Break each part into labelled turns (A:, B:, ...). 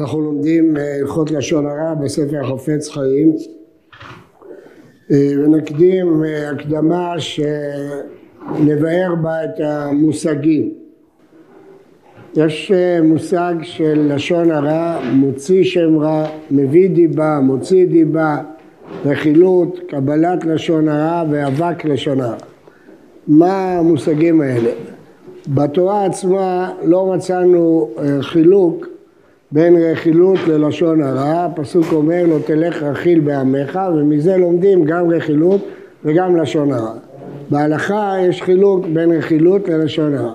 A: אנחנו לומדים אה, הלכות לשון הרע בספר חפץ חיים אה, ונקדים אה, הקדמה שנבאר בה את המושגים. יש מושג של לשון הרע, מוציא שם רע, מביא דיבה, מוציא דיבה, רכילות, קבלת לשון הרע ואבק לשון הרע. מה המושגים האלה? בתורה עצמה לא מצאנו חילוק בין רכילות ללשון הרע, הפסוק אומר לא תלך רכיל בעמך ומזה לומדים גם רכילות וגם לשון הרע. בהלכה יש חילוק בין רכילות ללשון הרע.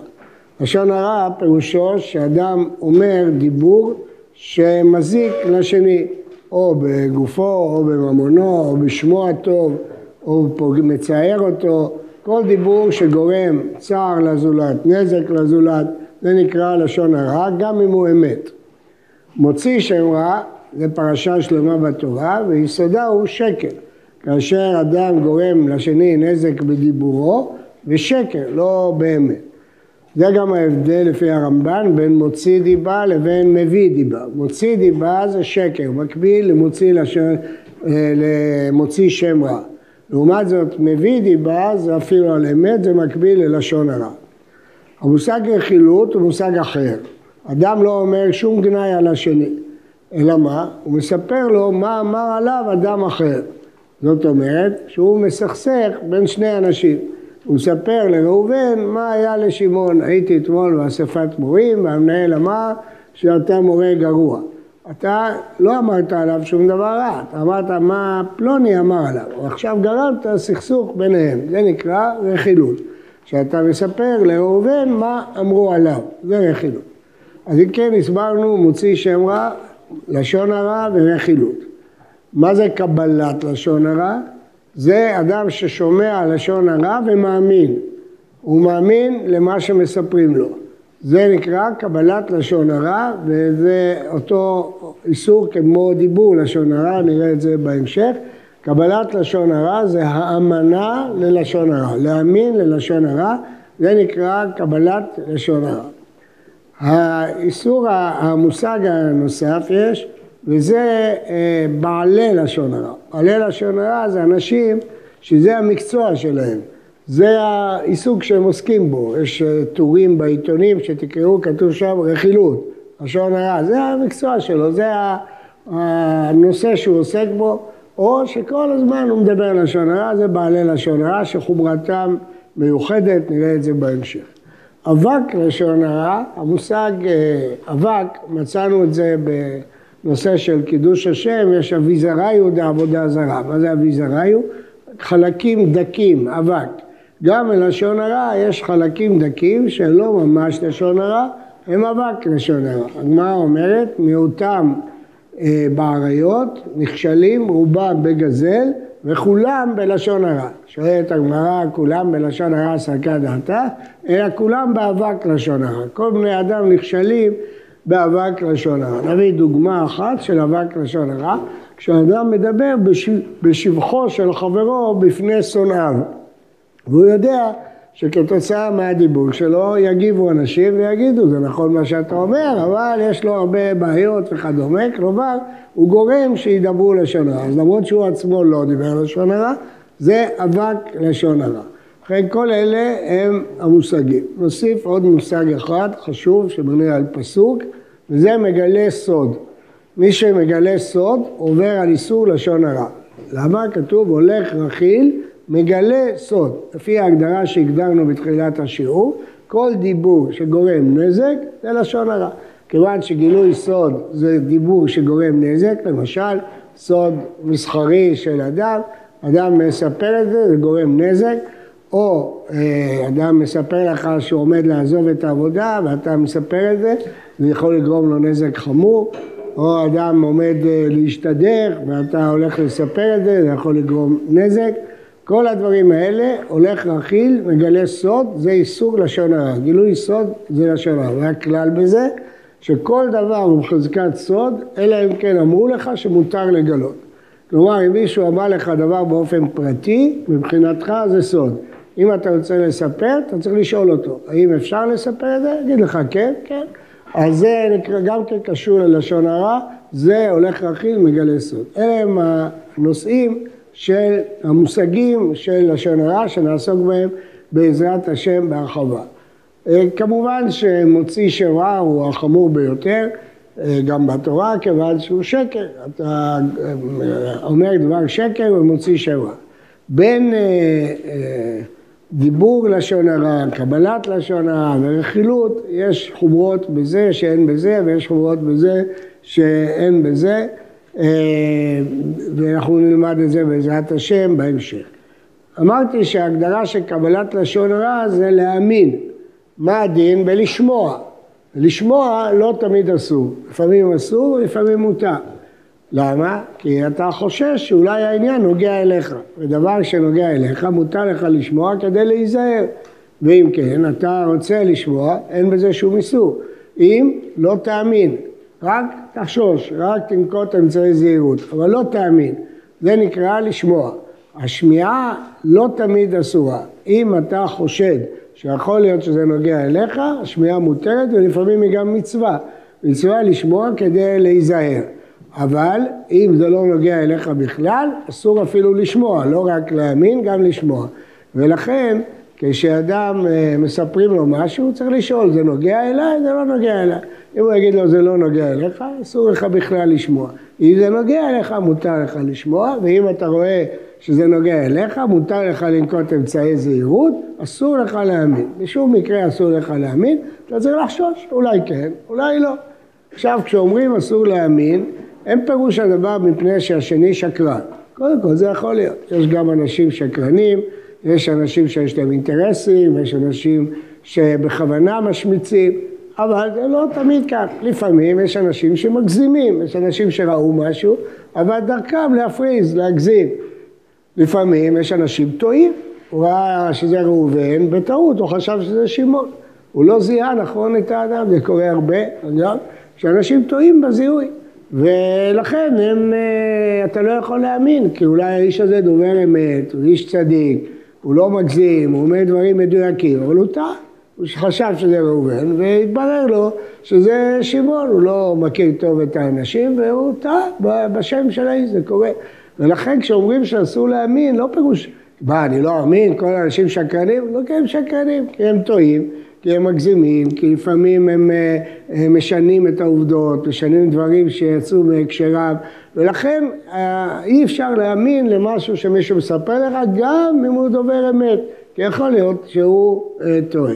A: לשון הרע פירושו שאדם אומר דיבור שמזיק לשני, או בגופו, או בממונו, או בשמו הטוב, או מצער אותו, כל דיבור שגורם צער לזולת, נזק לזולת, זה נקרא לשון הרע, גם אם הוא אמת. מוציא שם רע זה פרשה שלמה בתורה ויסודה הוא שקר. כאשר אדם גורם לשני נזק בדיבורו ושקר, לא באמת. זה גם ההבדל לפי הרמב"ן בין מוציא דיבה לבין מביא דיבה. מוציא דיבה זה שקר, מקביל למוציא, לשון, אה, למוציא שם רע. לעומת זאת מביא דיבה זה אפילו על אמת, זה מקביל ללשון הרע. המושג רכילות הוא מושג אחר. אדם לא אומר שום גנאי על השני, אלא מה? הוא מספר לו מה אמר עליו אדם אחר. זאת אומרת שהוא מסכסך בין שני אנשים. הוא מספר לראובן מה היה לשמעון, הייתי אתמול באספת מורים והמנהל אמר שאתה מורה גרוע. אתה לא אמרת עליו שום דבר רע, אתה אמרת מה פלוני אמר עליו, ועכשיו גרמת סכסוך ביניהם, זה נקרא רכילות. שאתה מספר לראובן מה אמרו עליו, זה רכילות. אז אם כן הסברנו מוציא שם רע, לשון הרע ורכילות. מה זה קבלת לשון הרע? זה אדם ששומע לשון הרע ומאמין. הוא מאמין למה שמספרים לו. זה נקרא קבלת לשון הרע, וזה אותו איסור כמו דיבור לשון הרע, נראה את זה בהמשך. קבלת לשון הרע זה האמנה ללשון הרע, להאמין ללשון הרע, זה נקרא קבלת לשון הרע. האיסור, המושג הנוסף יש, וזה אה, בעלי לשון הרע. בעלי לשון הרע זה אנשים שזה המקצוע שלהם. זה העיסוק שהם עוסקים בו. יש אה, טורים בעיתונים שתקראו, כתוב שם רכילות, לשון הרע. זה המקצוע שלו, זה הנושא שהוא עוסק בו, או שכל הזמן הוא מדבר לשון הרע, זה בעלי לשון הרע שחומרתם מיוחדת, נראה את זה בהמשך. אבק לשון הרע, המושג אה, אבק, מצאנו את זה בנושא של קידוש השם, יש אביזריו דעבודה זרה. מה זה אביזריו? חלקים דקים, אבק. גם בלשון הרע יש חלקים דקים שלא ממש לשון הרע, הם אבק לשון הרע. הגמרא אומרת, מיעוטם אה, באריות, נכשלים רובם בגזל וכולם בלשון הרע. שואלת הגמרא, כולם בלשון הרע סרקה דעתה, אלא כולם באבק לשון הרע. כל בני אדם נכשלים באבק לשון הרע. נביא דוגמה אחת של אבק לשון הרע, כשאדם מדבר בשבחו של חברו בפני שונאיו, והוא יודע שכתוצאה מהדיבור שלו יגיבו אנשים ויגידו, זה נכון מה שאתה אומר, אבל יש לו הרבה בעיות וכדומה, כלומר, הוא גורם שידברו לשון הרע. אז למרות שהוא עצמו לא דיבר לשון הרע, זה אבק לשון הרע. לכן כל אלה הם המושגים. נוסיף עוד מושג אחד חשוב שבנוי על פסוק, וזה מגלה סוד. מי שמגלה סוד עובר על איסור לשון הרע. למה? כתוב הולך רכיל מגלה סוד. לפי ההגדרה שהגדרנו בתחילת השיעור, כל דיבור שגורם נזק זה לשון הרע. כיוון שגילוי סוד זה דיבור שגורם נזק, למשל סוד מסחרי של אדם, אדם מספר את זה, זה גורם נזק, או אה, אדם מספר לך שהוא עומד לעזוב את העבודה ואתה מספר את זה, זה יכול לגרום לו נזק חמור, או אדם עומד אה, להשתדך ואתה הולך לספר את זה, זה יכול לגרום נזק. כל הדברים האלה, הולך רכיל, מגלה סוד, זה איסור לשון הרע. גילוי סוד זה לשון הרע. והיה כלל בזה, שכל דבר הוא בחזקת סוד, אלא אם כן אמרו לך שמותר לגלות. כלומר, אם מישהו אמר לך דבר באופן פרטי, מבחינתך זה סוד. אם אתה רוצה לספר, אתה צריך לשאול אותו, האם אפשר לספר את זה? יגיד לך כן, כן. אז זה נקרא, גם כן קשור ללשון הרע, זה הולך רכיל מגלה סוד. אלה הם הנושאים של המושגים של לשון הרע שנעסוק בהם בעזרת השם בהרחבה. אה, כמובן שמוציא שם רע הוא החמור ביותר, אה, גם בתורה, כיוון שהוא שקר. אתה אה, אומר דבר שקר ומוציא שם רע. בין דיבור לשון הרע, קבלת לשון הרע ורכילות, יש חומרות בזה שאין בזה ויש חומרות בזה שאין בזה ואנחנו נלמד את זה בעזרת השם בהמשך. אמרתי שההגדרה של קבלת לשון הרע זה להאמין. מה הדין? בלשמוע. לשמוע לא תמיד אסור, לפעמים אסור ולפעמים מותר. למה? כי אתה חושש שאולי העניין נוגע אליך, ודבר שנוגע אליך מותר לך לשמוע כדי להיזהר. ואם כן, אתה רוצה לשמוע, אין בזה שום איסור. אם לא תאמין, רק תחשוש, רק תנקוט אמצעי זהירות, אבל לא תאמין, זה נקרא לשמוע. השמיעה לא תמיד אסורה. אם אתה חושד שיכול להיות שזה נוגע אליך, השמיעה מותרת ולפעמים היא גם מצווה. מצווה לשמוע כדי להיזהר. אבל אם זה לא נוגע אליך בכלל, אסור אפילו לשמוע, לא רק להאמין, גם לשמוע. ולכן, כשאדם אה, מספרים לו משהו, צריך לשאול, זה נוגע אליי? זה לא נוגע אליי. אם הוא יגיד לו, זה לא נוגע אליך, אסור לך בכלל לשמוע. אם זה נוגע אליך, מותר לך לשמוע, ואם אתה רואה שזה נוגע אליך, מותר לך לנקוט אמצעי זהירות, אסור לך להאמין. בשום מקרה אסור לך להאמין, אתה צריך לחשוש, אולי כן, אולי לא. עכשיו, כשאומרים אסור להאמין, אין פירוש הדבר מפני שהשני שקרן. קודם כל זה יכול להיות. יש גם אנשים שקרנים, יש אנשים שיש להם אינטרסים, יש אנשים שבכוונה משמיצים, אבל זה לא תמיד כך. לפעמים יש אנשים שמגזימים, יש אנשים שראו משהו, אבל דרכם להפריז, להגזים. לפעמים יש אנשים טועים, הוא ראה שזה ראובן, בטעות הוא חשב שזה שמעון. הוא לא זיהה נכון את האדם, זה קורה הרבה, אגב, שאנשים טועים בזיהוי. ולכן הם, אה, אתה לא יכול להאמין, כי אולי האיש הזה דובר אמת, הוא איש צדיק, הוא לא מגזים, הוא אומר דברים מדויקים, אבל הוא טעה. הוא חשב שזה ראובן, והתברר לו שזה שמעון, הוא לא מכיר טוב את האנשים, והוא טעה בשם של האיש, זה קורה. ולכן כשאומרים שאסור להאמין, לא פירוש, מה, אני לא אאמין, כל האנשים שקרנים? לא כי הם שקרנים, כי הם טועים, כי הם מגזימים, כי לפעמים הם, אה, הם משנים את העובדות, משנים דברים שיצאו מהקשריו, ולכן אה, אי אפשר להאמין למשהו שמישהו מספר לך, גם אם הוא דובר אמת, כי יכול להיות שהוא אה, טועה.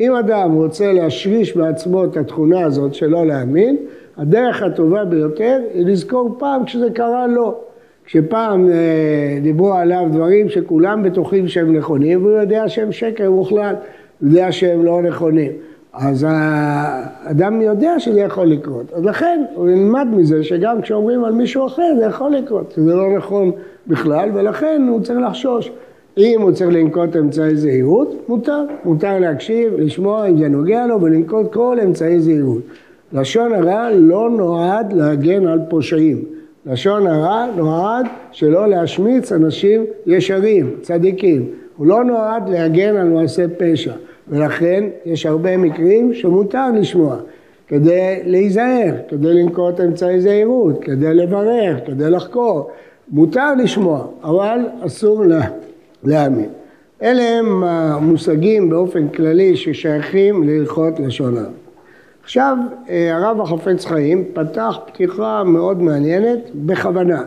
A: אם אדם רוצה להשריש בעצמו את התכונה הזאת שלא להאמין, הדרך הטובה ביותר היא לזכור פעם כשזה קרה לו. כשפעם אה, דיברו עליו דברים שכולם בטוחים שהם נכונים, והוא יודע שהם שקר מוחלט, הוא יודע שהם לא נכונים. אז האדם יודע שזה יכול לקרות. אז לכן הוא ילמד מזה שגם כשאומרים על מישהו אחר זה יכול לקרות, זה לא נכון בכלל, ולכן הוא צריך לחשוש. אם הוא צריך לנקוט אמצעי זהירות, מותר. מותר להקשיב, לשמוע אם זה נוגע לו ולנקוט כל אמצעי זהירות. לשון הרע לא נועד להגן על פושעים. לשון הרע נועד שלא להשמיץ אנשים ישרים, צדיקים. הוא לא נועד להגן על מעשה פשע, ולכן יש הרבה מקרים שמותר לשמוע, כדי להיזהר, כדי לנקוט אמצעי זהירות, כדי לברר, כדי לחקור. מותר לשמוע, אבל אסור לה, להאמין. אלה הם המושגים באופן כללי ששייכים להלכות לשון הרע. עכשיו אה, הרב החופץ חיים פתח פתיחה מאוד מעניינת בכוונה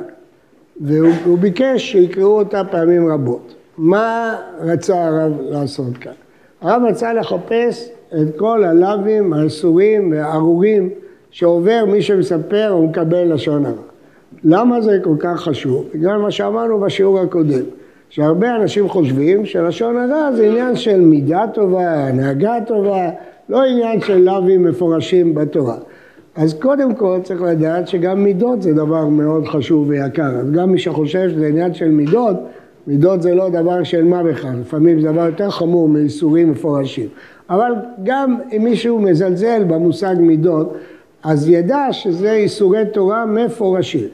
A: והוא ביקש שיקראו אותה פעמים רבות. מה רצה הרב לעשות כאן? הרב רצה לחפש את כל הלאווים האסורים והארורים שעובר מי שמספר או מקבל לשון הרע. למה זה כל כך חשוב? בגלל מה שאמרנו בשיעור הקודם, שהרבה אנשים חושבים שלשון הרע זה עניין של מידה טובה, הנהגה טובה, לא עניין של לאווים מפורשים בתורה. אז קודם כל צריך לדעת שגם מידות זה דבר מאוד חשוב ויקר. אז גם מי שחושב שזה עניין של מידות, מידות זה לא דבר של מה בכלל, לפעמים זה דבר יותר חמור מאיסורים מפורשים. אבל גם אם מישהו מזלזל במושג מידות, אז ידע שזה איסורי תורה מפורשים.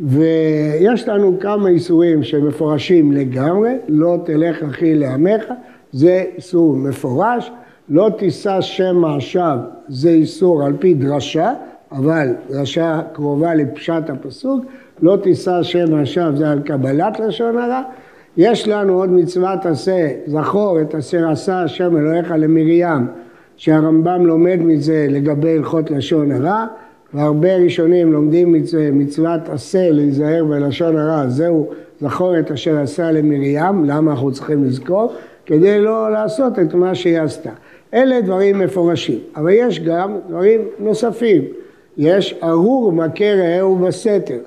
A: ויש לנו כמה איסורים שמפורשים לגמרי, לא תלך אחי לעמך, זה איסור מפורש. לא תישא שם מעשיו זה איסור על פי דרשה, אבל דרשה קרובה לפשט הפסוק, לא תישא שם מעשיו זה על קבלת לשון הרע. יש לנו עוד מצוות עשה, זכור את אשר עשה השם אלוהיך למרים, שהרמב"ם לומד מזה לגבי הלכות לשון הרע, והרבה ראשונים לומדים מצוות עשה להיזהר בלשון הרע, זהו זכור את אשר עשה למרים, למה אנחנו צריכים לזכור? כדי לא לעשות את מה שהיא עשתה. אלה דברים מפורשים, אבל יש גם דברים נוספים. יש ארור מכה רעהו בסתר.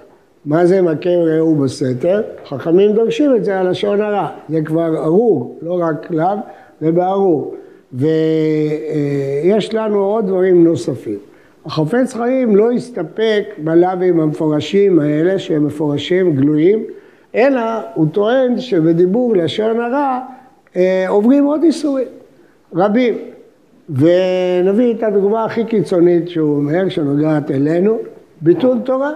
A: מה זה מכה רעהו בסתר? חכמים דורשים את זה על לשון הרע. זה כבר ארור, לא רק לאו, זה בארור. ויש לנו עוד דברים נוספים. החופץ חיים לא הסתפק בלאווים המפורשים האלה, שהם מפורשים גלויים, אלא הוא טוען שבדיבור לשון הרע אה, עוברים עוד איסורים, רבים. ונביא את הדוגמה הכי קיצונית שהוא אומר, שנוגעת אלינו, ביטול תורה.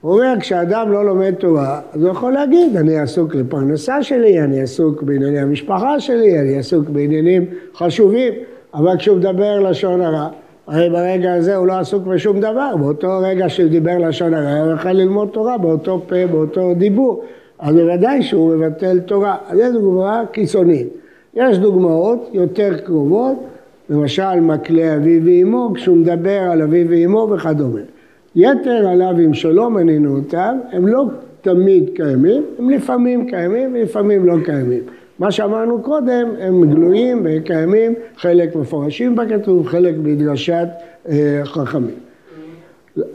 A: הוא אומר, כשאדם לא לומד תורה, אז הוא יכול להגיד, אני עסוק לפרנסה שלי, אני עסוק בענייני המשפחה שלי, אני עסוק בעניינים חשובים, אבל כשהוא מדבר לשון הרע, הרי ברגע הזה הוא לא עסוק בשום דבר, באותו רגע שהוא דיבר לשון הרע, הוא יכול ללמוד תורה באותו פה, באותו דיבור, אז בוודאי שהוא מבטל תורה. אז זו דוגמה קיצונית. יש דוגמאות יותר קרובות, למשל מקלה אביו ואמו, כשהוא מדבר על אביו ואמו וכדומה. יתר הלאווים שלא מנינו אותם, הם לא תמיד קיימים, הם לפעמים קיימים ולפעמים לא קיימים. מה שאמרנו קודם, הם גלויים וקיימים, חלק מפורשים בכתוב, חלק בדרשת אה, חכמים.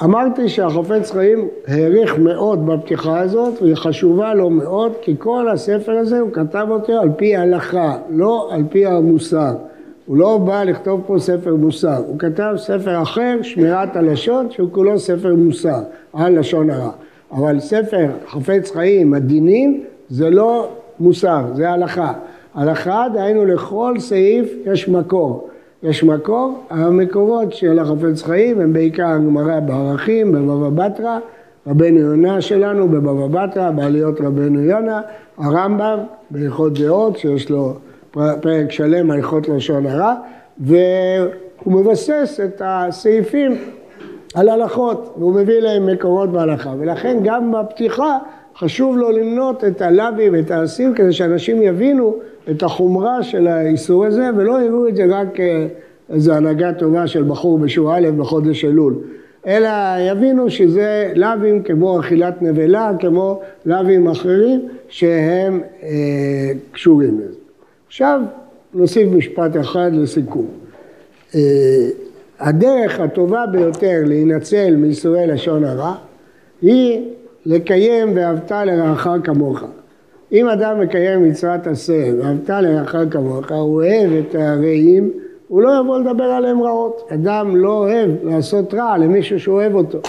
A: אמרתי שהחופץ חיים העריך מאוד בפתיחה הזאת והיא חשובה לו מאוד כי כל הספר הזה הוא כתב אותו על פי ההלכה, לא על פי המוסר. הוא לא בא לכתוב פה ספר מוסר, הוא כתב ספר אחר, שמירת הלשון, שהוא כולו ספר מוסר, על לשון הרע. אבל ספר חפץ חיים, הדינים, זה לא מוסר, זה הלכה. הלכה, דהיינו לכל סעיף יש מקור. יש מקור, המקורות של החפץ חיים הם בעיקר הגמרא בערכים, בבבא בתרא, רבנו יונה שלנו בבבא בתרא, בעליות רבנו יונה, הרמב"ם בהלכות דעות שיש לו פרק שלם הלכות לשון הרע, והוא מבסס את הסעיפים על הלכות, והוא מביא להם מקורות בהלכה, ולכן גם בפתיחה חשוב לו למנות את הלאווים ואת העשים כדי שאנשים יבינו את החומרה של האיסור הזה ולא יראו את זה רק איזו הנהגה טובה של בחור בשיעור א' בחודש אלול, אלא יבינו שזה לאווים כמו אכילת נבלה, כמו לאווים אחרים שהם אה, קשורים לזה. עכשיו נוסיף משפט אחד לסיכום. אה, הדרך הטובה ביותר להינצל מייסורי לשון הרע היא לקיים ואהבת לרעך כמוך. אם אדם מקיים מצוות עשה ואהבת לרעך כמוך, הוא אוהב את הרעים, הוא לא יבוא לדבר עליהם רעות. אדם לא אוהב לעשות רע למישהו שאוהב אותו.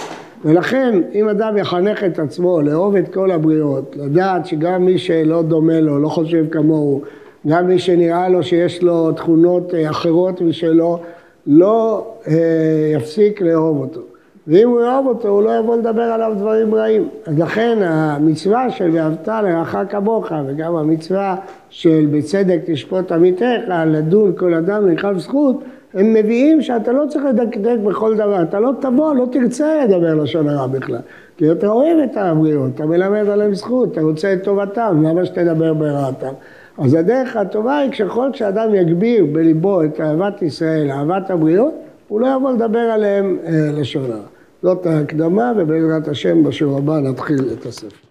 A: ולכן אם אדם יחנך את עצמו לאהוב את כל הבריות, לדעת שגם מי שלא דומה לו, לא חושב כמוהו, גם מי שנראה לו שיש לו תכונות אה, אחרות משלו, לא אה, יפסיק לאהוב אותו. ואם הוא יאהב אותו, הוא לא יבוא לדבר עליו דברים רעים. אז לכן המצווה של ואהבת לרעך כמוך, וגם המצווה של בצדק תשפוט עמיתך, לדון כל אדם לכף זכות, הם מביאים שאתה לא צריך לדקדק בכל דבר, אתה לא תבוא, לא תרצה לדבר לשון הרע בכלל. כי אתה אוהב את הבריאות, אתה מלמד עליהם זכות, אתה רוצה את טובתם, למה שתדבר ברעתם? אז הדרך הטובה היא ככל שאדם יגביר בליבו את אהבת ישראל, אהבת הבריאות, הוא לא יבוא לדבר עליהם אה, לשון הרע. זאת ההקדמה, ובעזרת השם בשיעור הבא נתחיל את הספר.